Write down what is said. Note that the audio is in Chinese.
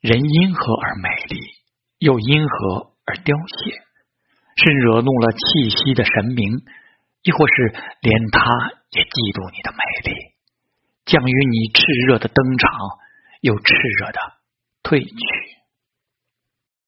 人因何而美丽，又因何而凋谢？是惹怒了气息的神明，亦或是连他也嫉妒你的美丽，将于你炽热的登场，又炽热的退去？